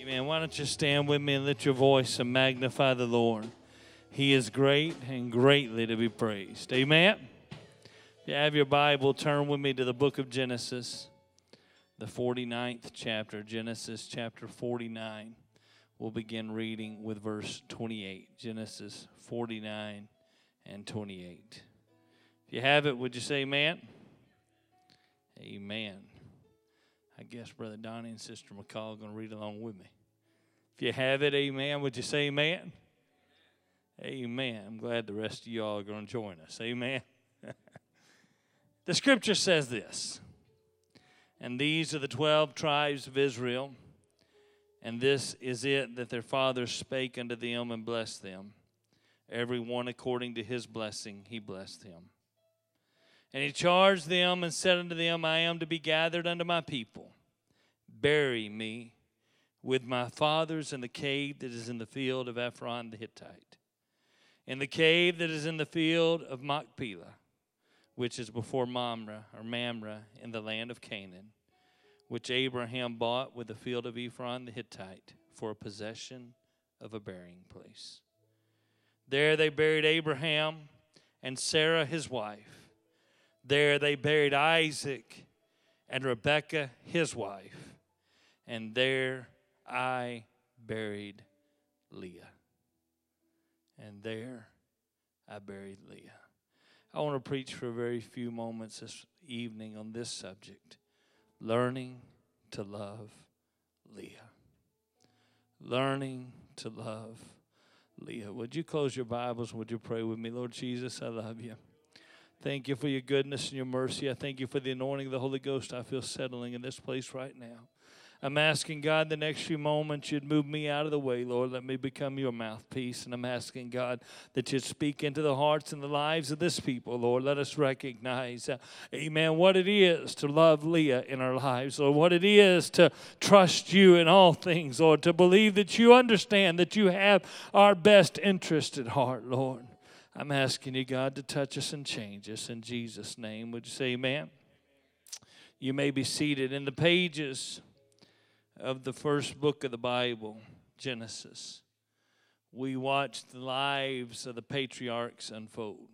Amen. Why don't you stand with me and lift your voice and magnify the Lord? He is great and greatly to be praised. Amen. If you have your Bible, turn with me to the book of Genesis, the 49th chapter. Genesis chapter 49. We'll begin reading with verse 28. Genesis 49 and 28. If you have it, would you say amen? Amen. I guess Brother Donnie and Sister McCall are going to read along with me. If you have it, amen. Would you say amen? Amen. I'm glad the rest of y'all are going to join us. Amen. the scripture says this And these are the 12 tribes of Israel, and this is it that their fathers spake unto them and blessed them. Every one according to his blessing, he blessed him. And he charged them and said unto them, I am to be gathered unto my people. Bury me with my fathers in the cave that is in the field of Ephron the Hittite, in the cave that is in the field of Machpelah, which is before Mamre or Mamre in the land of Canaan, which Abraham bought with the field of Ephron the Hittite for a possession of a burying place. There they buried Abraham and Sarah his wife there they buried Isaac and Rebekah, his wife. And there I buried Leah. And there I buried Leah. I want to preach for a very few moments this evening on this subject learning to love Leah. Learning to love Leah. Would you close your Bibles? Would you pray with me? Lord Jesus, I love you. Thank you for your goodness and your mercy. I thank you for the anointing of the Holy Ghost I feel settling in this place right now. I'm asking God the next few moments you'd move me out of the way, Lord. Let me become your mouthpiece. And I'm asking God that you'd speak into the hearts and the lives of this people, Lord. Let us recognize, uh, amen, what it is to love Leah in our lives, or what it is to trust you in all things, Lord, to believe that you understand that you have our best interest at heart, Lord. I'm asking you, God, to touch us and change us in Jesus' name. Would you say amen? You may be seated in the pages of the first book of the Bible, Genesis. We watch the lives of the patriarchs unfold.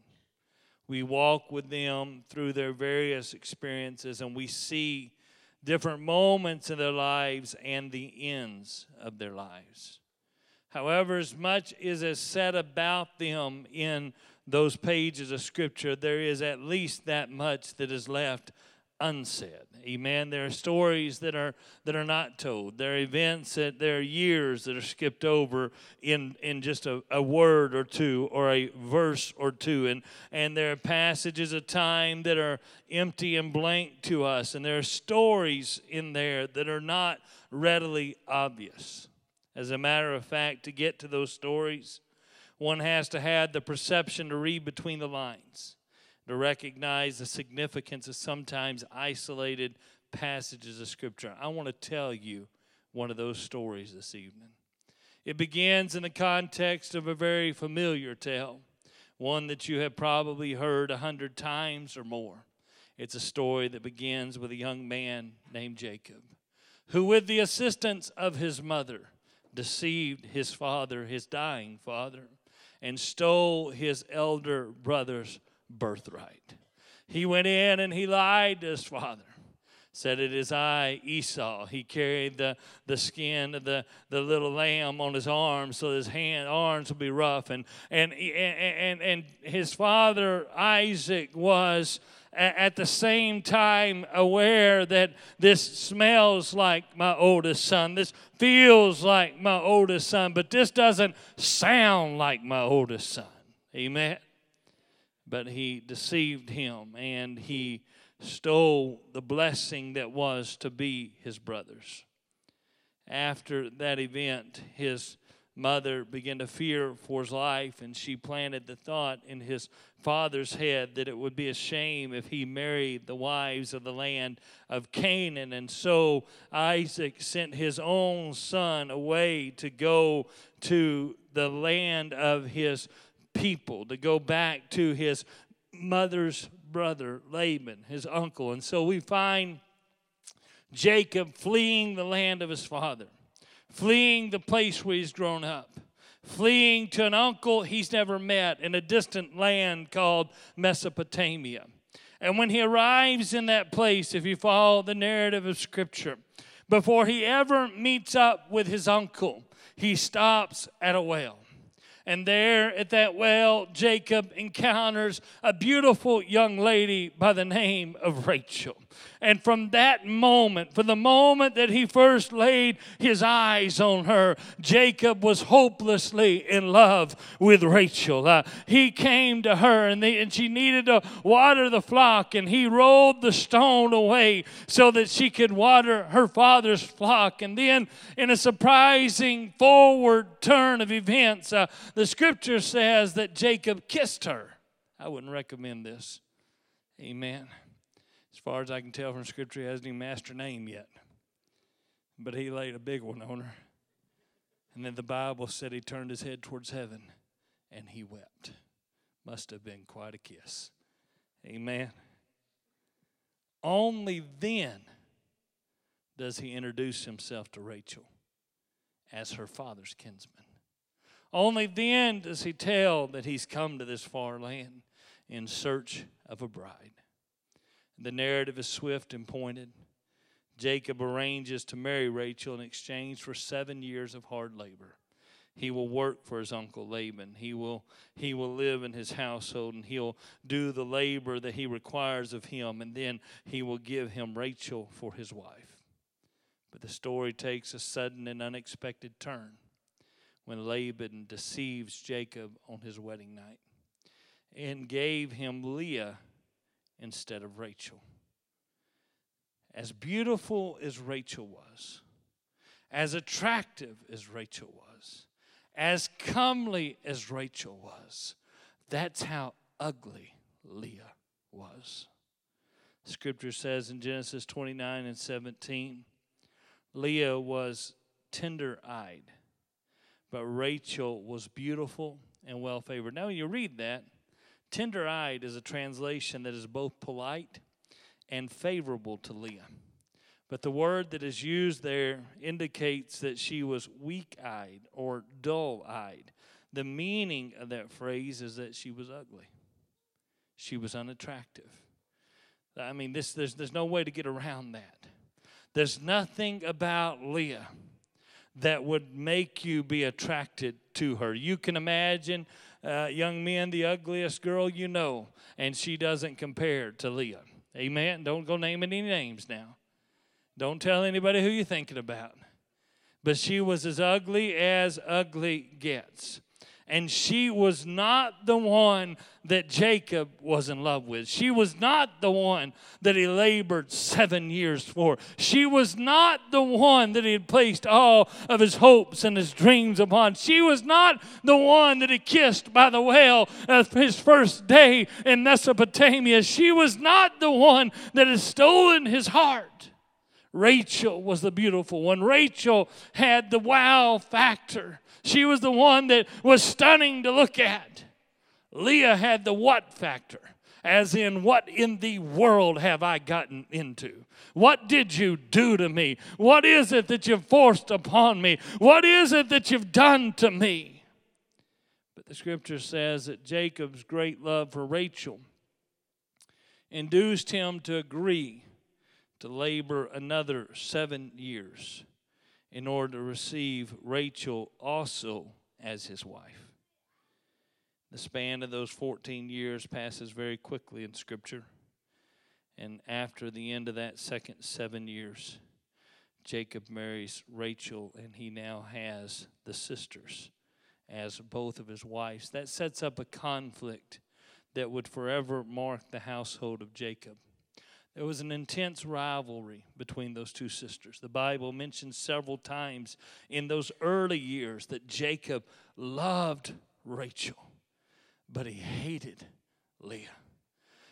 We walk with them through their various experiences and we see different moments in their lives and the ends of their lives. However, as much as is said about them in those pages of Scripture, there is at least that much that is left unsaid. Amen. There are stories that are that are not told. There are events that there are years that are skipped over in in just a, a word or two or a verse or two. And and there are passages of time that are empty and blank to us. And there are stories in there that are not readily obvious. As a matter of fact, to get to those stories, one has to have the perception to read between the lines, to recognize the significance of sometimes isolated passages of Scripture. I want to tell you one of those stories this evening. It begins in the context of a very familiar tale, one that you have probably heard a hundred times or more. It's a story that begins with a young man named Jacob, who, with the assistance of his mother, deceived his father, his dying father, and stole his elder brother's birthright. He went in and he lied to his father. Said it is I, Esau. He carried the, the skin of the, the little lamb on his arm so his hand arms would be rough. And, and, and, and, and his father, Isaac, was at the same time aware that this smells like my oldest son, this feels like my oldest son, but this doesn't sound like my oldest son. Amen. But he deceived him and he stole the blessing that was to be his brother's. After that event, his mother began to fear for his life, and she planted the thought in his father's head that it would be a shame if he married the wives of the land of Canaan. And so Isaac sent his own son away to go to the land of his people, to go back to his mother's brother, Laban, his uncle. And so we find Jacob fleeing the land of his father fleeing the place where he's grown up, fleeing to an uncle he's never met in a distant land called Mesopotamia. And when he arrives in that place, if you follow the narrative of Scripture, before he ever meets up with his uncle, he stops at a well. And there at that well, Jacob encounters a beautiful young lady by the name of Rachel. And from that moment, from the moment that he first laid his eyes on her, Jacob was hopelessly in love with Rachel. Uh, he came to her and, and she needed to water the flock, and he rolled the stone away so that she could water her father's flock. And then, in a surprising forward turn of events, uh, the scripture says that Jacob kissed her. I wouldn't recommend this. Amen. Far as I can tell from Scripture, he hasn't even mastered her name yet. But he laid a big one on her. And then the Bible said he turned his head towards heaven and he wept. Must have been quite a kiss. Amen. Only then does he introduce himself to Rachel as her father's kinsman. Only then does he tell that he's come to this far land in search of a bride. The narrative is swift and pointed. Jacob arranges to marry Rachel in exchange for seven years of hard labor. He will work for his uncle Laban. He will, he will live in his household and he'll do the labor that he requires of him, and then he will give him Rachel for his wife. But the story takes a sudden and unexpected turn when Laban deceives Jacob on his wedding night and gave him Leah instead of Rachel. As beautiful as Rachel was, as attractive as Rachel was, as comely as Rachel was, that's how ugly Leah was. Scripture says in Genesis 29 and 17, Leah was tender eyed, but Rachel was beautiful and well favored. Now, when you read that, Tender eyed is a translation that is both polite and favorable to Leah. But the word that is used there indicates that she was weak eyed or dull eyed. The meaning of that phrase is that she was ugly, she was unattractive. I mean, this, there's, there's no way to get around that. There's nothing about Leah that would make you be attracted to her. You can imagine uh, young men, the ugliest girl you know, and she doesn't compare to Leah. Amen. Don't go name any names now. Don't tell anybody who you're thinking about. But she was as ugly as ugly gets. And she was not the one that Jacob was in love with. She was not the one that he labored seven years for. She was not the one that he had placed all of his hopes and his dreams upon. She was not the one that he kissed by the well of his first day in Mesopotamia. She was not the one that had stolen his heart. Rachel was the beautiful one. Rachel had the wow factor. She was the one that was stunning to look at. Leah had the what factor, as in, what in the world have I gotten into? What did you do to me? What is it that you've forced upon me? What is it that you've done to me? But the scripture says that Jacob's great love for Rachel induced him to agree to labor another seven years in order to receive Rachel also as his wife. The span of those 14 years passes very quickly in Scripture. And after the end of that second seven years, Jacob marries Rachel, and he now has the sisters as both of his wives. That sets up a conflict that would forever mark the household of Jacob. There was an intense rivalry between those two sisters. The Bible mentions several times in those early years that Jacob loved Rachel, but he hated Leah.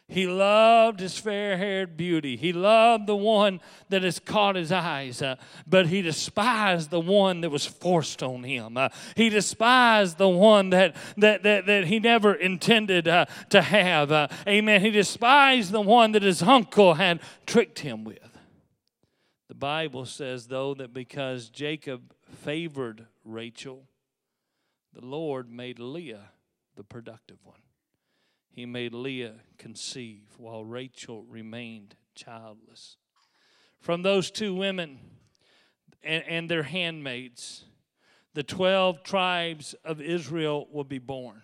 He loved his fair haired beauty. He loved the one that has caught his eyes, uh, but he despised the one that was forced on him. Uh, he despised the one that, that, that, that he never intended uh, to have. Uh, amen. He despised the one that his uncle had tricked him with. The Bible says, though, that because Jacob favored Rachel, the Lord made Leah the productive one. He made Leah conceive while Rachel remained childless. From those two women and, and their handmaids, the 12 tribes of Israel will be born.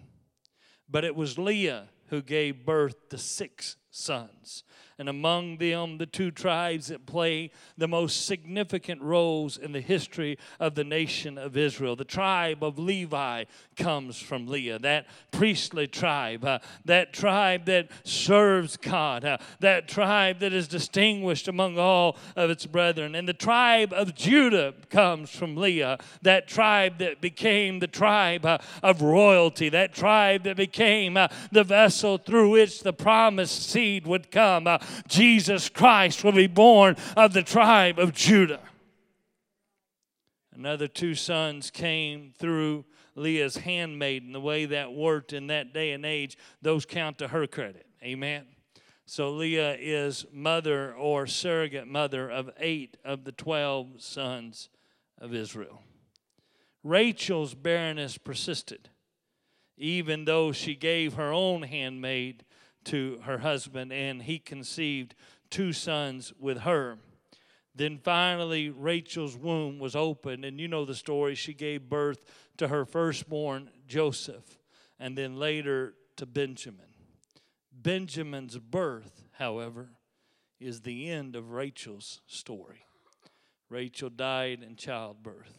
But it was Leah who gave birth to six sons and among them the two tribes that play the most significant roles in the history of the nation of Israel. The tribe of Levi comes from Leah, that priestly tribe, uh, that tribe that serves God, uh, that tribe that is distinguished among all of its brethren. And the tribe of Judah comes from Leah, that tribe that became the tribe uh, of royalty, that tribe that became uh, the vessel through which the promised seed would come. Uh, Jesus Christ will be born of the tribe of Judah. Another two sons came through Leah's handmaiden. The way that worked in that day and age, those count to her credit. Amen. So Leah is mother or surrogate mother of eight of the 12 sons of Israel. Rachel's barrenness persisted, even though she gave her own handmaid to her husband, and he conceived two sons with her. Then finally, Rachel's womb was opened, and you know the story. She gave birth to her firstborn, Joseph, and then later to Benjamin. Benjamin's birth, however, is the end of Rachel's story. Rachel died in childbirth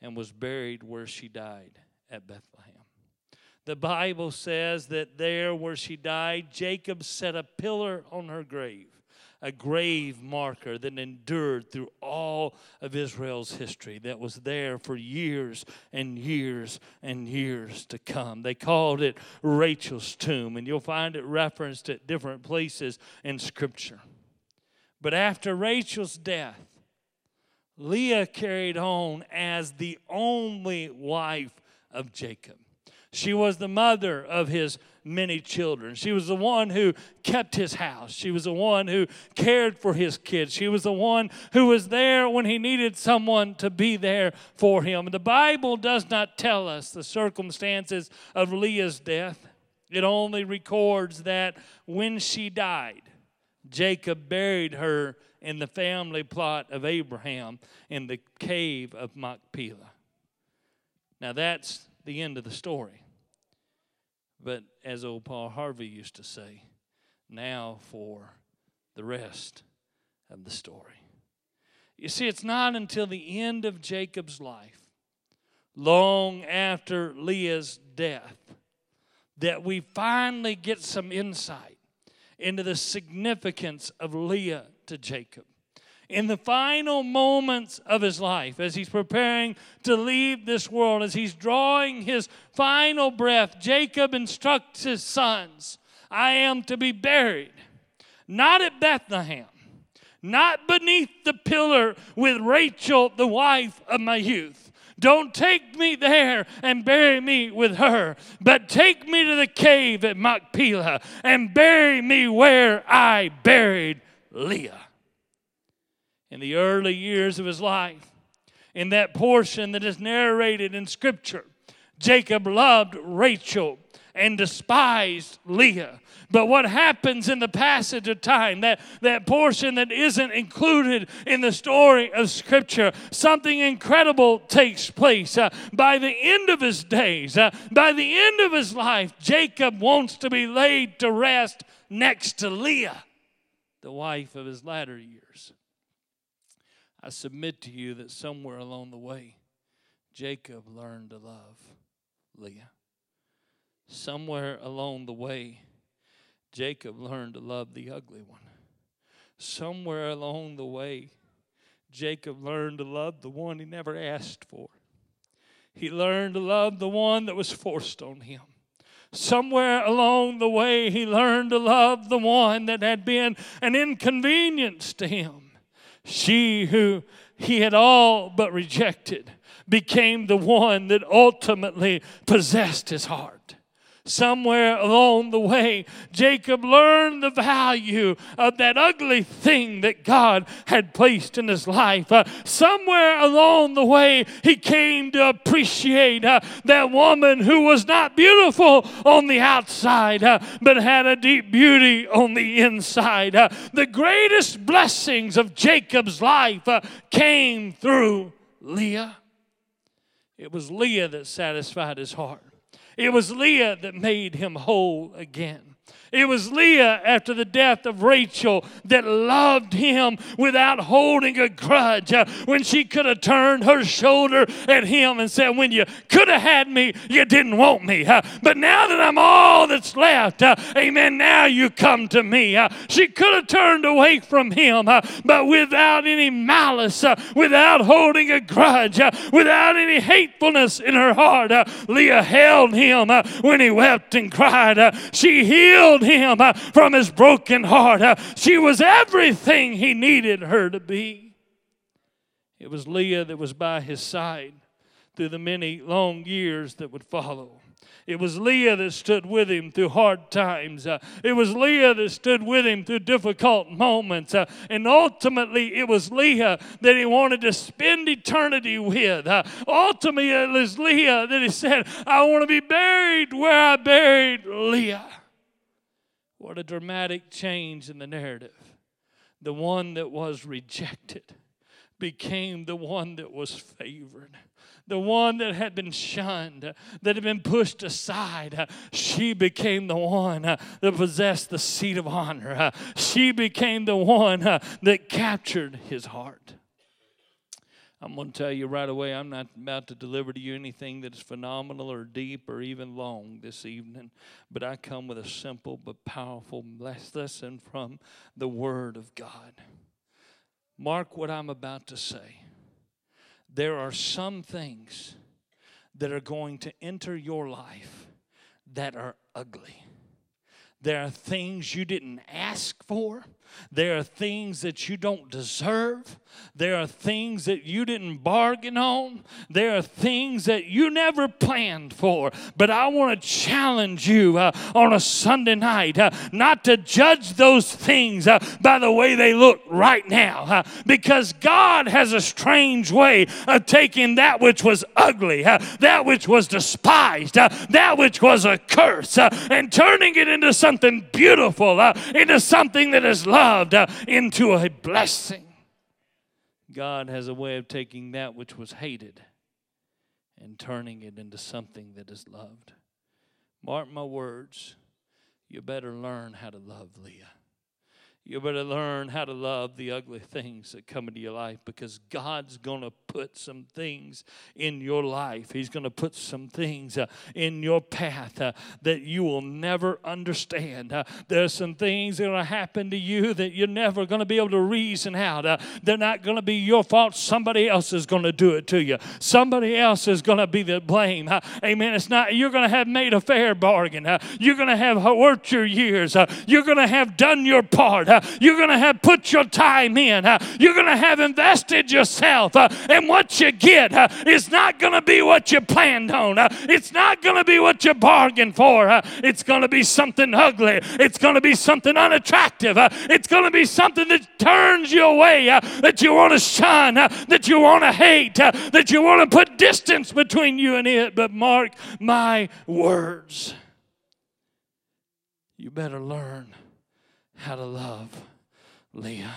and was buried where she died at Bethlehem. The Bible says that there where she died, Jacob set a pillar on her grave, a grave marker that endured through all of Israel's history, that was there for years and years and years to come. They called it Rachel's tomb, and you'll find it referenced at different places in Scripture. But after Rachel's death, Leah carried on as the only wife of Jacob. She was the mother of his many children. She was the one who kept his house. She was the one who cared for his kids. She was the one who was there when he needed someone to be there for him. The Bible does not tell us the circumstances of Leah's death, it only records that when she died, Jacob buried her in the family plot of Abraham in the cave of Machpelah. Now that's the end of the story. But as old Paul Harvey used to say, now for the rest of the story. You see, it's not until the end of Jacob's life, long after Leah's death, that we finally get some insight into the significance of Leah to Jacob in the final moments of his life, as he's preparing to leave this world, as he's drawing his final breath, Jacob instructs his sons I am to be buried, not at Bethlehem, not beneath the pillar with Rachel, the wife of my youth. Don't take me there and bury me with her, but take me to the cave at Machpelah and bury me where I buried Leah in the early years of his life. In that portion that is narrated in Scripture, Jacob loved Rachel and despised Leah. But what happens in the passage of time, that, that portion that isn't included in the story of Scripture, something incredible takes place. Uh, by the end of his days, uh, by the end of his life, Jacob wants to be laid to rest next to Leah, the wife of his latter years. I submit to you that somewhere along the way, Jacob learned to love Leah. Somewhere along the way, Jacob learned to love the ugly one. Somewhere along the way, Jacob learned to love the one he never asked for. He learned to love the one that was forced on him. Somewhere along the way, he learned to love the one that had been an inconvenience to him. She who he had all but rejected became the one that ultimately possessed his heart. Somewhere along the way, Jacob learned the value of that ugly thing that God had placed in his life. Uh, somewhere along the way, he came to appreciate uh, that woman who was not beautiful on the outside, uh, but had a deep beauty on the inside. Uh, the greatest blessings of Jacob's life uh, came through Leah. It was Leah that satisfied his heart. It was Leah that made him whole again. It was Leah after the death of Rachel that loved him without holding a grudge. Uh, when she could have turned her shoulder at him and said, When you could have had me, you didn't want me. But now that I'm all that's left, uh, amen, now you come to me. Uh, she could have turned away from him, but without any malice, without holding a grudge, without any hatefulness in her heart, Leah held him when he wept and cried. she healed healed him uh, from his broken heart. Uh, she was everything he needed her to be. It was Leah that was by his side through the many long years that would follow. It was Leah that stood with him through hard times. Uh, it was Leah that stood with him through difficult moments. Uh, and ultimately, it was Leah that he wanted to spend eternity with. Uh, ultimately, it was Leah that he said, I want to be buried where I buried Leah. What a dramatic change in the narrative. The one that was rejected became the one that was favored. The one that had been shunned, that had been pushed aside, she became the one that possessed the seat of honor. She became the one that captured his heart. I'm going to tell you right away, I'm not about to deliver to you anything that is phenomenal or deep or even long this evening, but I come with a simple but powerful lesson from the Word of God. Mark what I'm about to say. There are some things that are going to enter your life that are ugly. There are things you didn't ask for. There are things that you don't deserve. There are things that you didn't bargain on. There are things that you never planned for. But I want to challenge you uh, on a Sunday night uh, not to judge those things uh, by the way they look right now. Uh, because God has a strange way of taking that which was ugly, uh, that which was despised, uh, that which was a curse, and turning it into something beautiful, uh, into something that is loved, uh, into a blessing. God has a way of taking that which was hated and turning it into something that is loved. Mark my words, you better learn how to love Leah. You better learn how to love the ugly things that come into your life because God's going to put some things in your life. He's going to put some things uh, in your path uh, that you will never understand. Uh, there's some things that are going to happen to you that you're never going to be able to reason out. Uh, they're not going to be your fault. Somebody else is going to do it to you. Somebody else is going to be the blame. Uh, amen. It's not, you're going to have made a fair bargain. Uh, you're going to have worked your years. you're going to have done your part. You're going to have put your time in. You're going to have invested yourself. And what you get is not going to be what you planned on. It's not going to be what you bargained for. It's going to be something ugly. It's going to be something unattractive. It's going to be something that turns you away, that you want to shun, that you want to hate, that you want to put distance between you and it. But mark my words. You better learn how to love Leah.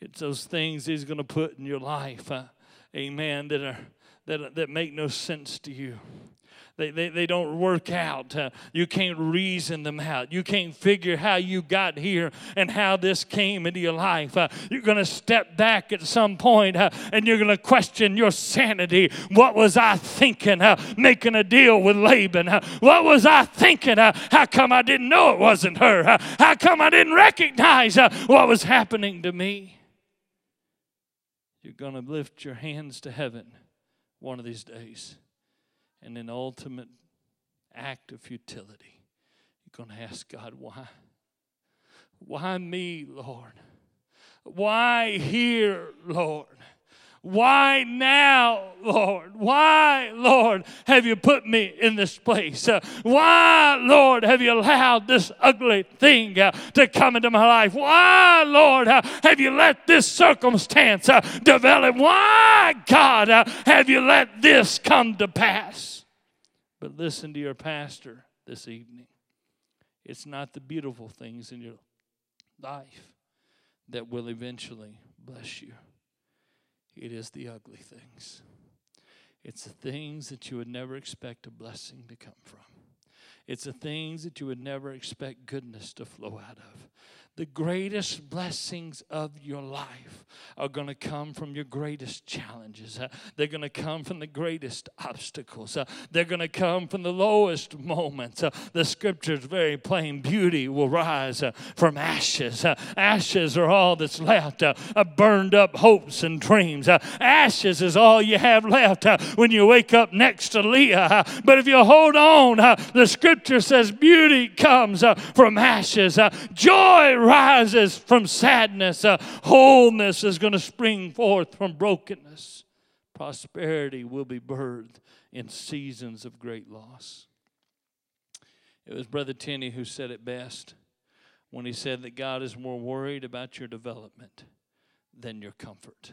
It's those things He's going to put in your life, uh, amen, that, are, that, that make no sense to you. They, they, they don't work out. Uh, you can't reason them out. You can't figure how you got here and how this came into your life. Uh, you're going to step back at some point, uh, and you're going to question your sanity. What was I thinking uh, making a deal with Laban? Uh, what was I thinking? Uh, how come I didn't know it wasn't her? how come I didn't recognize what was happening to me? You're going to lift your hands to heaven one of these days and an ultimate act of futility. You're going to ask God, why? Why me, Lord? Why here, Lord? Why now, Lord? Why, Lord, have you put me in this place? Why, Lord, have you allowed this ugly thing uh, to come into my life? Why, Lord, uh, have you let this circumstance uh, develop? Why, God, have you let this come to pass? But listen to your pastor this evening. It's not the beautiful things in your life that will eventually bless you. It is the ugly things. It's the things that you would never expect a blessing to come from. It's the things that you would never expect goodness to flow out of the greatest blessings of your life are going to come from your greatest challenges. Uh, they're going to come from the greatest obstacles. Uh, they're going to come from the lowest moments. Uh, the scripture is very plain beauty will rise uh, from ashes. Uh, ashes are all that's left, uh, burned up hopes and dreams. ashes is all you have left when you wake up next to Leah. but if you hold on, the scripture says beauty comes from ashes, joy rises from sadness. Wholeness is going to spring forth from brokenness. Prosperity will be birthed in seasons of great loss. It was Brother Tenney who said it best when he said that God is more worried about your development than your comfort.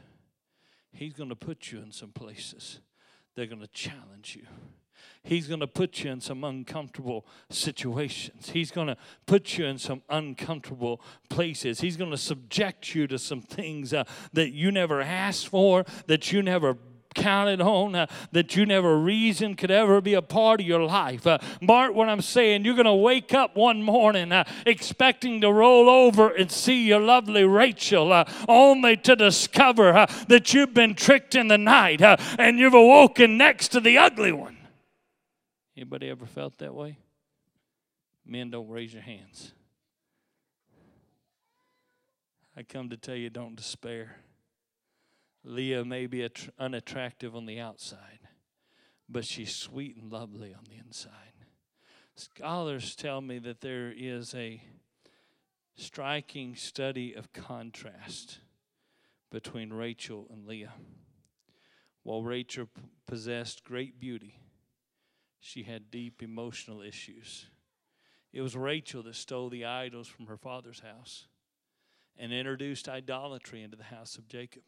He's going to put you in some places, they're going to challenge you. He's going to put you in some uncomfortable situations. He's going to put you in some uncomfortable places. He's going to subject you to some things uh, that you never asked for, that you never counted on uh, that you never reasoned could ever be a part of your life. Uh, Bart, what I'm saying, you're going to wake up one morning uh, expecting to roll over and see your lovely Rachel, uh, only to discover uh, that you've been tricked in the night uh, and you've awoken next to the ugly one. Anybody ever felt that way? Men don't raise your hands. I come to tell you don't despair. Leah may be unattractive on the outside, but she's sweet and lovely on the inside. Scholars tell me that there is a striking study of contrast between Rachel and Leah. While Rachel possessed great beauty, she had deep emotional issues. It was Rachel that stole the idols from her father's house and introduced idolatry into the house of Jacob.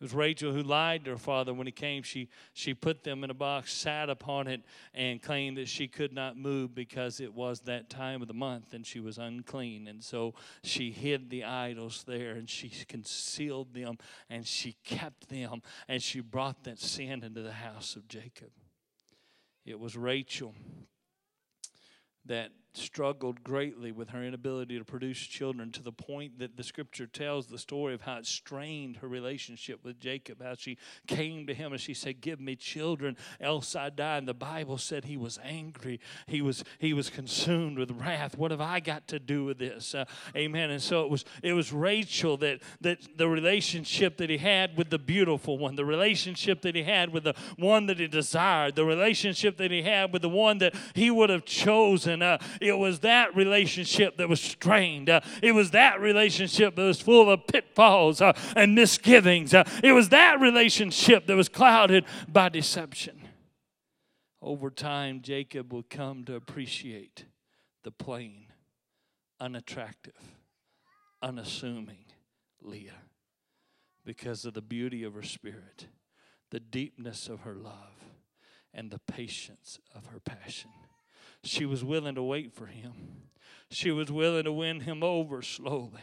It was Rachel who lied to her father when he came. She, she put them in a box, sat upon it, and claimed that she could not move because it was that time of the month and she was unclean. And so she hid the idols there and she concealed them and she kept them and she brought that sin into the house of Jacob. It was Rachel that struggled greatly with her inability to produce children to the point that the scripture tells the story of how it strained her relationship with Jacob, how she came to him and she said, Give me children, else I die. And the Bible said he was angry. He was he was consumed with wrath. What have I got to do with this? Uh, amen. And so it was it was Rachel that that the relationship that he had with the beautiful one, the relationship that he had with the one that he desired, the relationship that he had with the one that he would have chosen. Uh, it was that relationship that was strained. Uh, it was that relationship that was full of pitfalls uh, and misgivings. Uh, it was that relationship that was clouded by deception. Over time, Jacob will come to appreciate the plain, unattractive, unassuming Leah because of the beauty of her spirit, the deepness of her love, and the patience of her passion. She was willing to wait for him. She was willing to win him over slowly.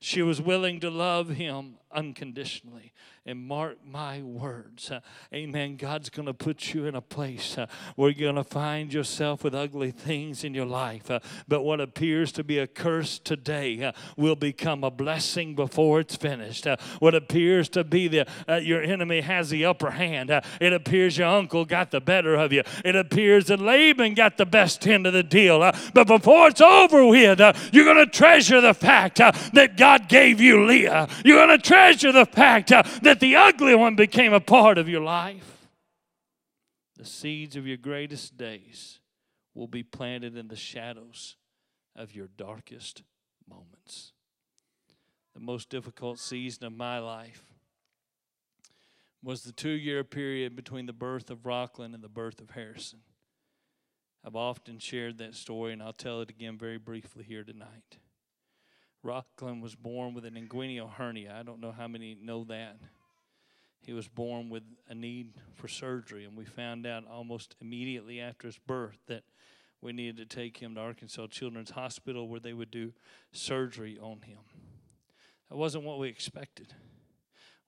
She was willing to love him unconditionally. And mark my words, amen. God's going to put you in a place uh, where you're going to find yourself with ugly things in your life. Uh, but what appears to be a curse today uh, will become a blessing before it's finished. Uh, what appears to be the uh, your enemy has the upper hand. Uh, it appears your uncle got the better of you. It appears that Laban got the best end of the deal. but before it's over with, you're going to treasure the fact that God gave you Leah. You're going to treasure the fact that that the ugly one became a part of your life. The seeds of your greatest days will be planted in the shadows of your darkest moments. The most difficult season of my life was the two year period between the birth of Rockland and the birth of Harrison. I've often shared that story, and I'll tell it again very briefly here tonight. Rockland was born with an inguinal hernia. I don't know how many know that. He was born with a need for surgery, and we found out almost immediately after his birth that we needed to take him to Arkansas Children's Hospital where they would do surgery on him. That wasn't what we expected.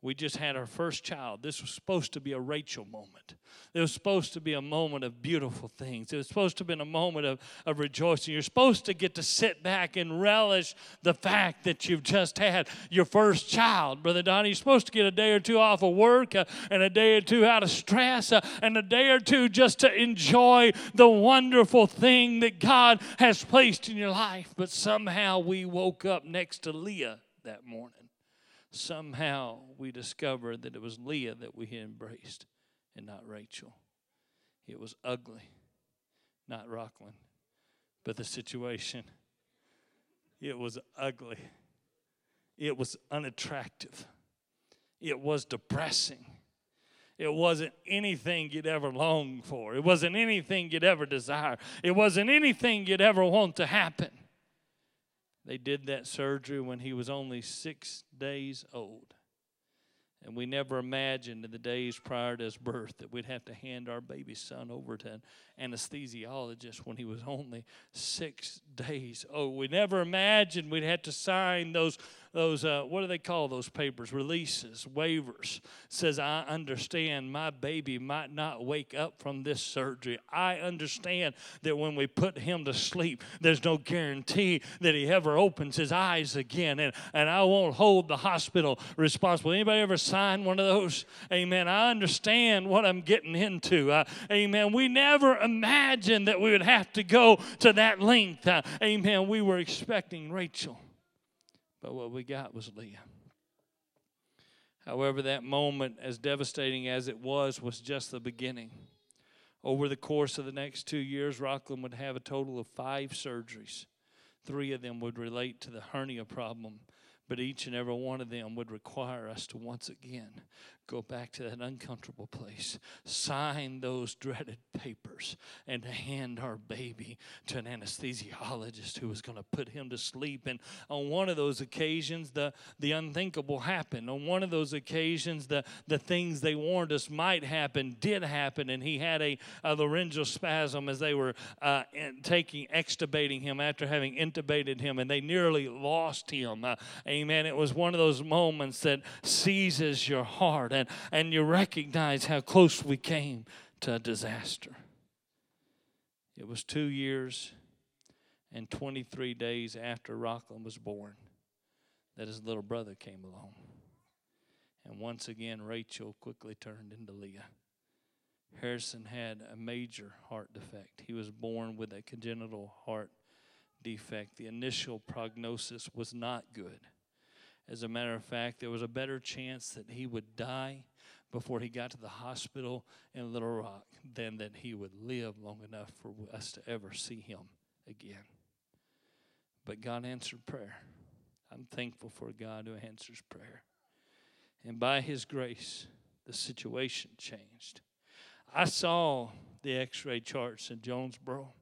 We just had our first child. This was supposed to be a Rachel moment. It was supposed to be a moment of beautiful things. It was supposed to have been a moment of, of rejoicing. You're supposed to get to sit back and relish the fact that you've just had your first child, Brother Donnie. You're supposed to get a day or two off of work uh, and a day or two out of stress uh, and a day or two just to enjoy the wonderful thing that God has placed in your life. But somehow we woke up next to Leah that morning somehow we discovered that it was Leah that we had embraced and not Rachel. It was ugly, not Rockland, but the situation. It was ugly. It was unattractive. It was depressing. It wasn't anything you'd ever long for. It wasn't anything you'd ever desire. It wasn't anything you'd ever want to happen. They did that surgery when he was only six days old. And we never imagined in the days prior to his birth that we'd have to hand our baby son over to an anesthesiologist when he was only six days old. We never imagined we'd have to sign those those uh, what do they call those papers? Releases waivers. Says i understand my baby might not wake up from this surgery. I understand that when we put him to sleep there's no guarantee that he ever opens his eyes again. And, and i won't hold the hospital responsible. Anybody ever sign one of those? Amen. I understand what i'm getting into. Uh, amen. We never imagined that we would have to go to that length. Uh, amen. We were expecting rachel but what we got was Leah. However, that moment, as devastating as it was, was just the beginning. Over the course of the next two years, Rockland would have a total of five surgeries. Three of them would relate to the hernia problem, but each and every one of them would require us to once again go back to that uncomfortable place, sign those dreaded papers, and hand our baby to an anesthesiologist who was going to put him to sleep. And on one of those occasions, the, the unthinkable happened. On one of those occasions, the, the things they warned us might happen did happen, and he had a, a laryngeal spasm as they were uh, taking, extubating him after having intubated him, and they nearly lost him. Uh, amen. It was one of those moments that seizes your heart and, and you recognize how close we came to disaster. It was two years and 23 days after Rockland was born that his little brother came along. And once again, Rachel quickly turned into Leah. Harrison had a major heart defect. He was born with a congenital heart defect. The initial prognosis was not good. As a matter of fact, there was a better chance that he would die before he got to the hospital in Little Rock than that he would live long enough for us to ever see him again. But God answered prayer. I'm thankful for God who answers prayer. And by his grace, the situation changed. I saw the x ray charts in Jonesboro.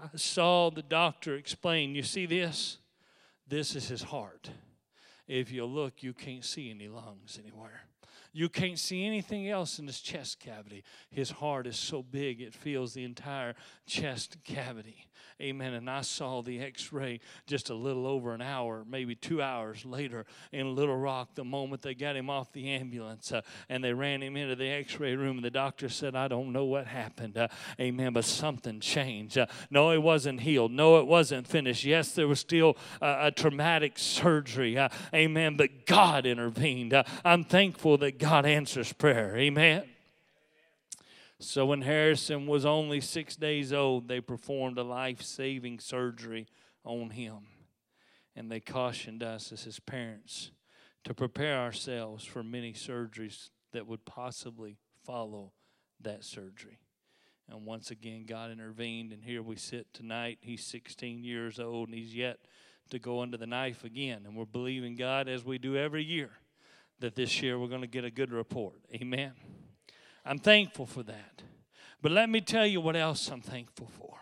I saw the doctor explain, you see this? This is his heart if you look, you can't see any lungs anywhere. You can't see anything else in his chest cavity. His heart is so big, it fills the entire chest cavity. Amen. And I saw the x ray just a little over an hour, maybe two hours later in Little Rock, the moment they got him off the ambulance uh, and they ran him into the x ray room. And the doctor said, I don't know what happened. Uh, amen. But something changed. Uh, no, it wasn't healed. No, it wasn't finished. Yes, there was still a traumatic surgery. Uh, amen. But God intervened. Uh, I'm thankful that God answers prayer. Amen. So when Harrison was only six days old, they performed a life saving surgery on him. And they cautioned us as his parents to prepare ourselves for many surgeries that would possibly follow that surgery. And once again, God intervened, and here we sit tonight. He's 16 years old, and he's yet to go under the knife again. And we're believing God, as we do every year, that this year we're going to get a good report. Amen. I'm thankful for that. But let me tell you what else I'm thankful for.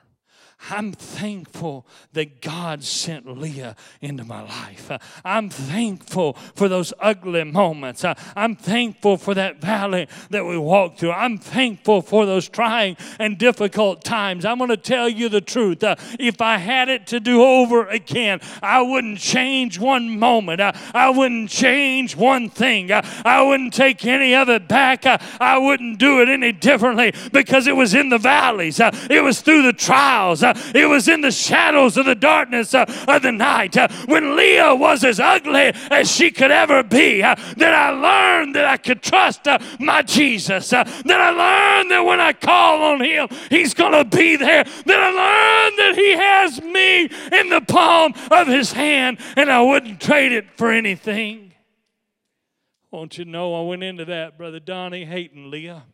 I'm thankful that God sent Leah into my life. I'm thankful for those ugly moments. I'm thankful for that valley that we walked through. I'm thankful for those trying and difficult times. I'm going to tell you the truth. If I had it to do over again, I wouldn't change one moment. I wouldn't change one thing. I wouldn't take any of it back. I wouldn't do it any differently because it was in the valleys, it was through the trials. Uh, it was in the shadows of the darkness uh, of the night uh, when Leah was as ugly as she could ever be that I learned that I could trust my Jesus. That I learned that when I call on Him, He's going to be there. That I learned that He has me in the palm of His hand and I wouldn't trade it for anything. Won't you know I went into that, Brother Donnie, hating Leah.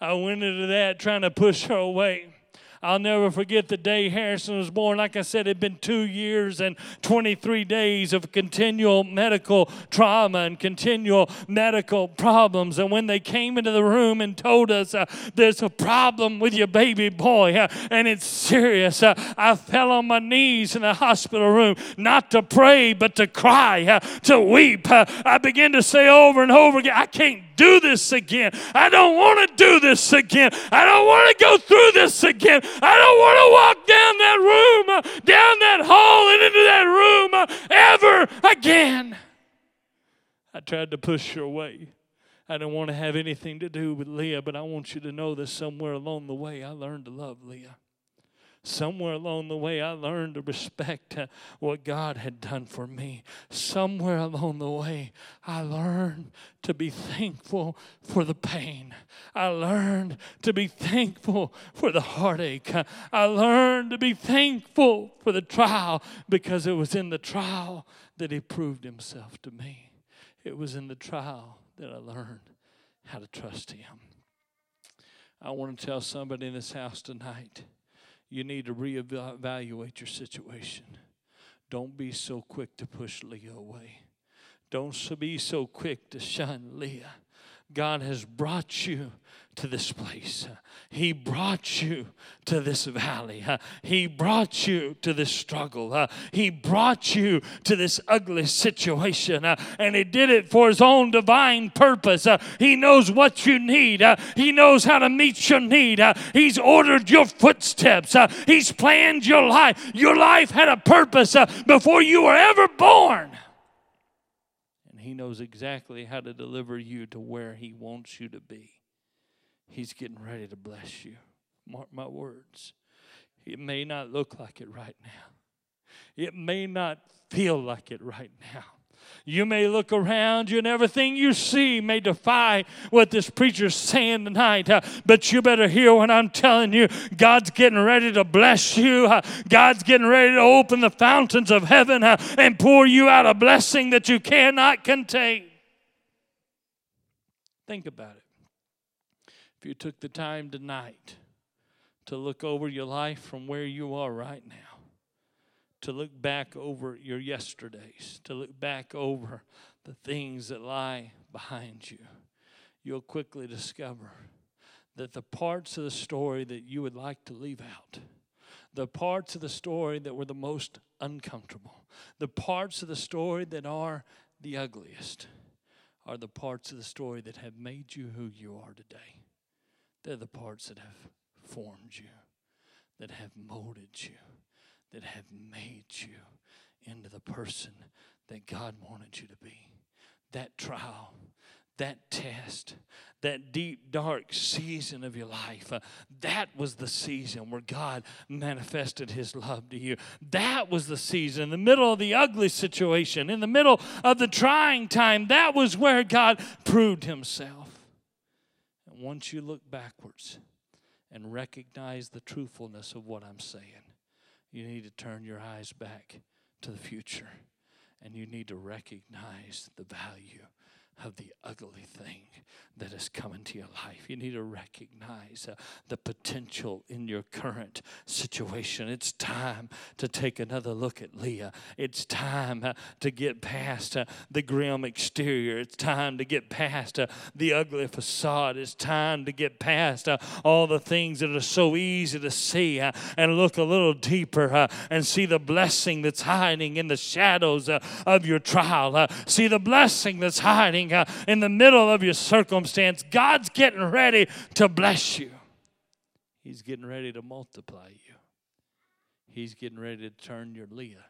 I went into that trying to push her away. I'll never forget the day Harrison was born. Like I said, it had been two years and 23 days of continual medical trauma and continual medical problems. And when they came into the room and told us uh, there's a problem with your baby boy uh, and it's serious, uh, I fell on my knees in the hospital room, not to pray, but to cry, uh, to weep. Uh, I began to say over and over again, I can't do this again. I don't want to do this again. I don't want to go through this again. I don't want to walk down that room, down that hall, and into that room ever again. I tried to push her away. I don't want to have anything to do with Leah, but I want you to know that somewhere along the way I learned to love Leah somewhere along the way, I learned to respect uh, what God had done for me. Somewhere along the way, I learned to be thankful for the pain. I learned to be thankful for the heartache. I learned to be thankful for the trial because it was in the trial that He proved Himself to me. It was in the trial that I learned how to trust Him. I want to tell somebody in this house tonight you need to reevaluate your situation. Don't be so quick to push Leah away. Don't be so quick to shun Leah. God has brought you to this place. He brought you to this valley. He brought you to this struggle. He brought you to this ugly situation. And He did it for His own divine purpose. He knows what you need, He knows how to meet your need. He's ordered your footsteps, He's planned your life. Your life had a purpose before you were ever born. And He knows exactly how to deliver you to where He wants you to be. He's getting ready to bless you. Mark my words. It may not look like it right now, it may not feel like it right now. You may look around you and everything you see may defy what this preacher's saying tonight, uh, but you better hear what I'm telling you. God's getting ready to bless you. Uh, God's getting ready to open the fountains of heaven uh, and pour you out a blessing that you cannot contain. Think about it. You took the time tonight to look over your life from where you are right now, to look back over your yesterdays, to look back over the things that lie behind you, you'll quickly discover that the parts of the story that you would like to leave out, the parts of the story that were the most uncomfortable, the parts of the story that are the ugliest, are the parts of the story that have made you who you are today. They're the parts that have formed you, that have molded you that have made you into the person that God wanted you to be. That trial, that test, that deep, dark season of your life, uh, that was the season where God manifested His love to you. That was the season, in the middle of the ugly situation, in the middle of the trying time, that was where God proved Himself. Once you look backwards and recognize the truthfulness of what I'm saying, you need to turn your eyes back to the future and you need to recognize the value of the ugly thing that has come into your life. You need to recognize uh, the potential in your current situation. It's time to take another look at Leah. It's time uh, to get past uh, the grim exterior. It's time to get past uh, the ugly facade. It's time to get past uh, all the things that are so easy to see uh, and look a little deeper and see the blessing that's hiding in the shadows of your trial. see the blessing that's hiding Uh, in the middle of your circumstance circumstance, God's getting ready to bless you. He's getting ready to multiply you. He's getting ready to turn your Leah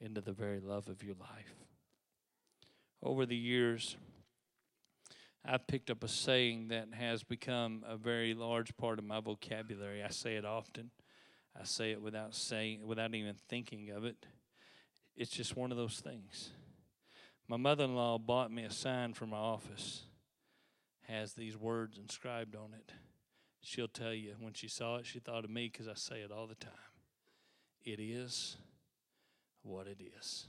into the very love of your life. Over the years, I've picked up a saying that has become a very large part of my vocabulary. I say it often. I say it without saying without even thinking of it. It's just one of those things. My mother-in-law bought me a sign for my office has these words inscribed on it. She'll tell you when she saw it, she thought of me because I say it all the time. It is what it is.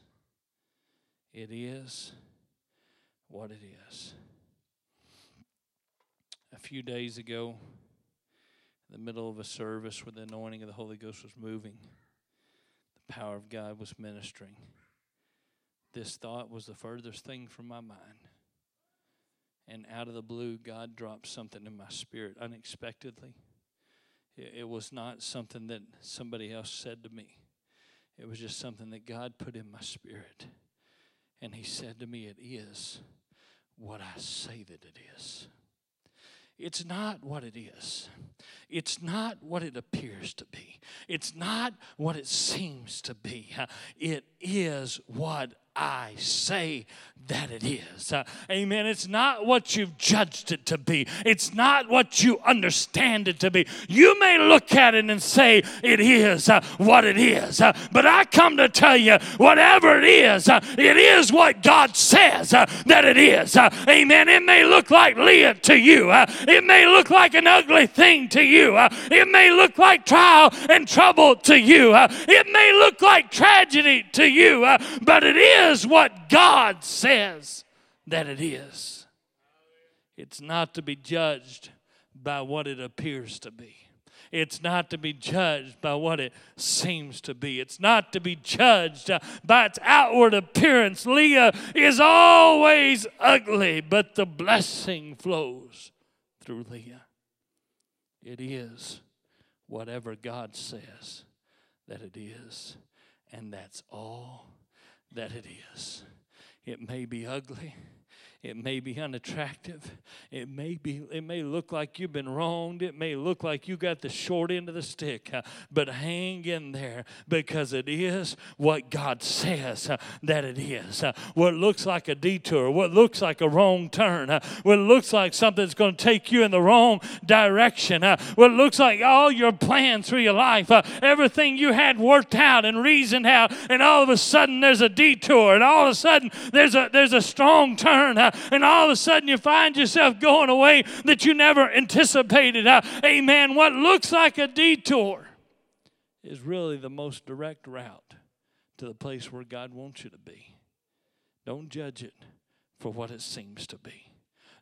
It is what it is. A few days ago, in the middle of a service where the anointing of the Holy Ghost was moving, the power of God was ministering. This thought was the furthest thing from my mind and out of the blue, God dropped something in my spirit unexpectedly. It was not something that somebody else said to me, it was just something that God put in my spirit. And He said to me, It is what I say that it is. It's not what it is. It's not what it appears to be. It's not what it seems to be. It is what I say that it is. Uh, amen. It's not what you've judged it to be, it's not what you understand it to be. You may look at it and say it is uh, what it is, uh, but I come to tell you, whatever it is, uh, it is what God says uh, that it is. Uh, amen. It may look like Leah to you, it may look like an ugly thing to you, it may look like trial and trouble to you, it may look like tragedy to you, but it is is what God says that it is. It's not to be judged by what it appears to be. It's not to be judged by what it seems to be. It's not to be judged uh, by its outward appearance. Leah is always ugly, but the blessing flows through Leah. It is whatever God says that it is, and that's all that it is. It may be ugly. It may be unattractive. It may be it may look like you've been wronged. It may look like you got the short end of the stick. Uh, but hang in there because it is what God says uh, that it is. Uh, what looks like a detour, what looks like a wrong turn, what looks like something that's going to take you in the wrong direction, what looks like all your plans through your life, everything you had worked out and reasoned out, and all of a sudden there's a detour, and all of a sudden there's a there's a strong turn and all of a sudden you find yourself going away that you never anticipated. Uh, amen. What looks like a detour is really the most direct route to the place where God wants you to be. Don't judge it for what it seems to be.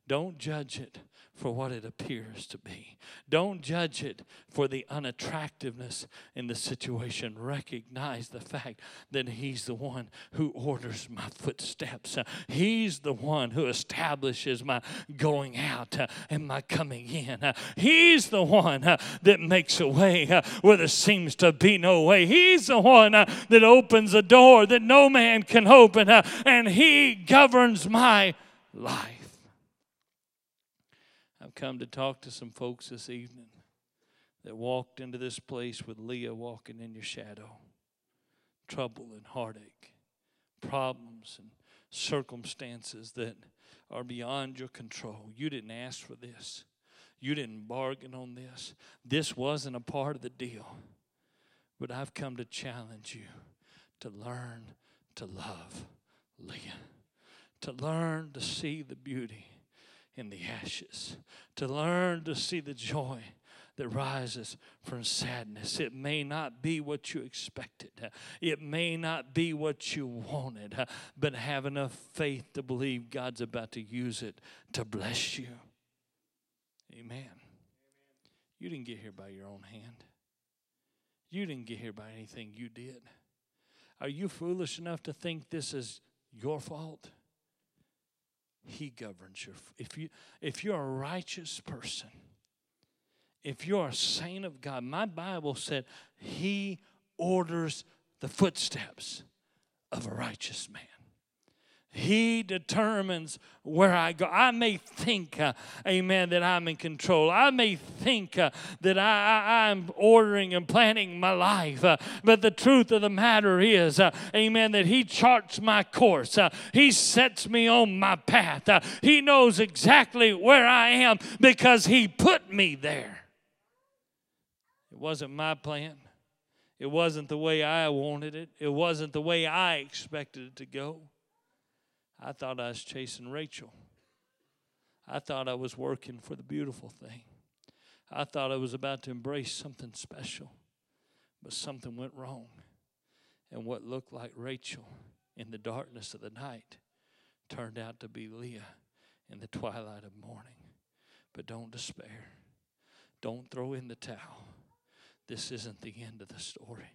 Don't judge it for what it appears to be. Don't judge it for the unattractiveness in the situation. Recognize the fact that He's the one who orders my footsteps. Uh, he's the one who establishes my going out uh, and my coming in. Uh, he's the one that makes a way where there seems to be no way. He's the one that opens a door that no man can open, and He governs my life. Come to talk to some folks this evening that walked into this place with Leah walking in your shadow. Trouble and heartache, problems and circumstances that are beyond your control. You didn't ask for this, you didn't bargain on this. This wasn't a part of the deal. But I've come to challenge you to learn to love Leah, to learn to see the beauty in the ashes, to learn to see the joy that rises from sadness. It may not be what you expected, it may not be what you wanted, but have enough faith to believe God's about to use it to bless you. Amen. You didn't get here by your own hand. You didn't get here by anything you did. Are you foolish enough to think this is your fault? He governs your if you if you're a righteous person, if you're a saint of God, my Bible said he orders the footsteps of a righteous man. He determines where I go. I may think, uh, amen, that I'm in control. I may think uh, that I, I, am ordering and planning my life. Uh, but the truth of the matter is, uh, amen, that He charts my course. Uh, he sets me on my path. Uh, he knows exactly where I am because He put me there. It wasn't my plan. It wasn't the way I wanted it. It wasn't the way I expected it to go. I thought I was chasing Rachel. I thought I was working for the beautiful thing. I thought I was about to embrace something special, but something went wrong. And what looked like Rachel in the darkness of the night turned out to be Leah in the twilight of morning. But don't despair. Don't throw in the towel. This isn't the end of the story.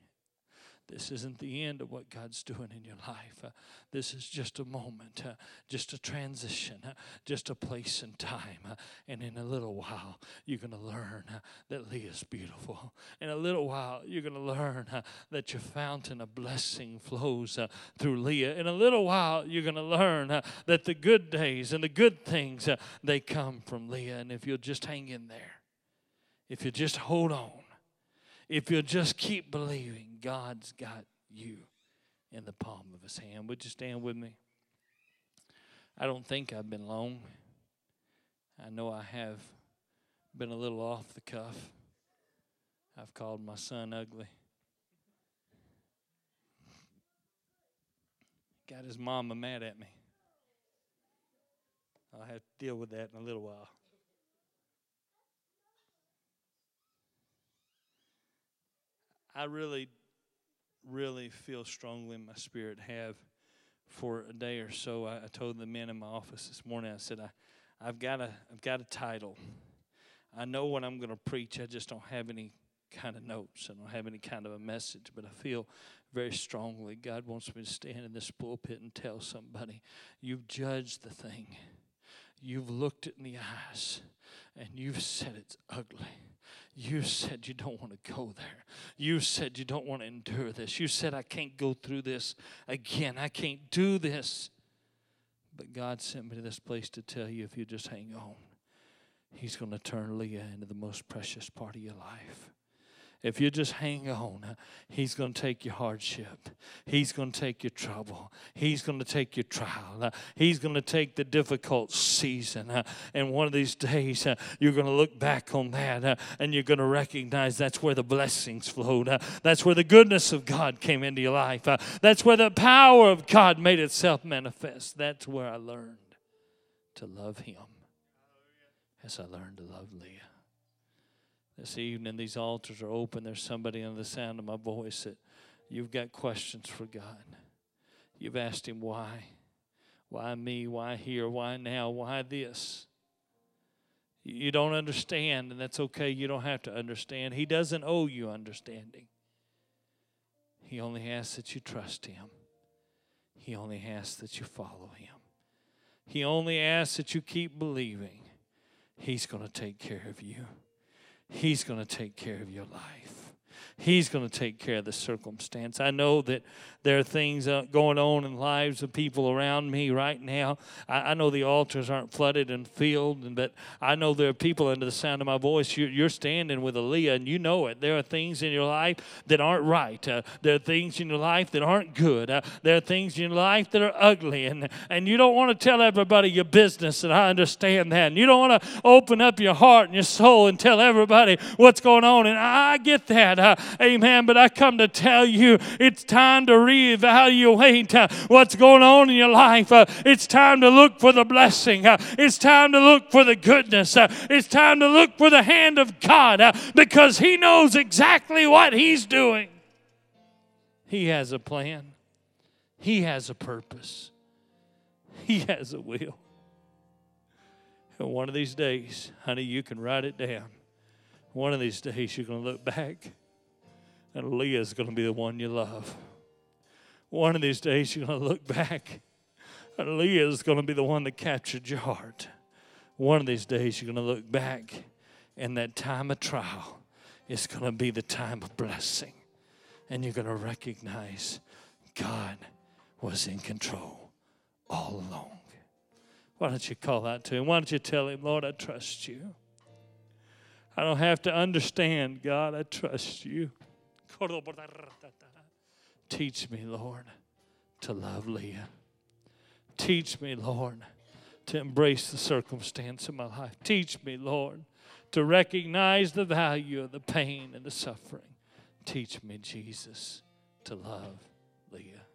This isn't the end of what God's doing in your life. Uh, this is just a moment, uh, just a transition, uh, just a place and time. Uh, and in a little while, you're going to learn uh, that Leah's beautiful. In a little while, you're going to learn uh, that your fountain of blessing flows through Leah. In a little while, you're going to learn that the good days and the good things, they come from Leah. And if you'll just hang in there, if you just hold on, if you'll just keep believing, God's got you in the palm of his hand. Would you stand with me? I don't think I've been long. I know I have been a little off the cuff. I've called my son ugly. Got his mama mad at me. I'll have to deal with that in a little while. I really, really feel strongly in my spirit have for a day or so. I, I told the men in my office this morning. I said, I, I've got a, I've got a title. I know what I'm going to preach. I just don't have any kind of notes. I don't have any kind of a message, but I feel very strongly God wants me to stand in this pulpit and tell somebody, you've judged the thing. You've looked it in the eyes and you've said it's ugly. You said you don't want to go there. You said you don't want to endure this. You said, I can't go through this again. I can't do this. But God sent me to this place to tell you if you just hang on, He's going to turn Leah into the most precious part of your life. If you just hang on, He's going to take your hardship. He's going to take your trouble. He's going to take your trial. He's going to take the difficult season. And one of these days, you're going to look back on that and you're going to recognize that's where the blessings flowed. That's where the goodness of God came into your life. That's where the power of God made itself manifest. That's where I learned to love Him as I learned to love Leah this evening, these altars are open. There's somebody under the sound of my voice that you've got questions for God. You've asked Him why. Why me? Why here? Why now? Why this? You don't understand, and that's okay. You don't have to understand. He doesn't owe you understanding. He only asks that you trust Him, He only asks that you follow Him. He only asks that you keep believing. He's going to take care of you. He's going to take care of your life. He's going to take care of the circumstance. I know that there are things uh, going on in lives of people around me right now. I, I, know the altars aren't flooded and filled, but I know there are people under the sound of my voice. You're, you're standing with a Leah, and you know it. There are things in your life that aren't right. Uh, there are things in your life that aren't good. Uh, there are things in your life that are ugly, and, and you don't want to tell everybody your business, and I understand that. And you don't want to open up your heart and your soul and tell everybody what's going on, and I get that. Amen. But I come to tell you it's time to reevaluate uh, what's going on in your life. Uh, it's time to look for the blessing. Uh, it's time to look for the goodness. It's time to look for the hand of God because He knows exactly what He's doing. He has a plan, He has a purpose, He has a will. And one of these days, honey, you can write it down. One of these days, you're going to look back, and Leah's going to be the one you love. One of these days, you're going to look back, and Leah's going to be the one that captured your heart. One of these days, you're going to look back, and that time of trial is going to be the time of blessing. And you're going to recognize God was in control all along. Why don't you call out to him? Why don't you tell him, Lord, I trust you? I don't have to understand, God, I trust you. Teach me, Lord, to love Leah. Teach me, Lord, to embrace the circumstance of my life. Teach me, Lord, to recognize the value of the pain and the suffering. Teach me, Jesus, to love Leah.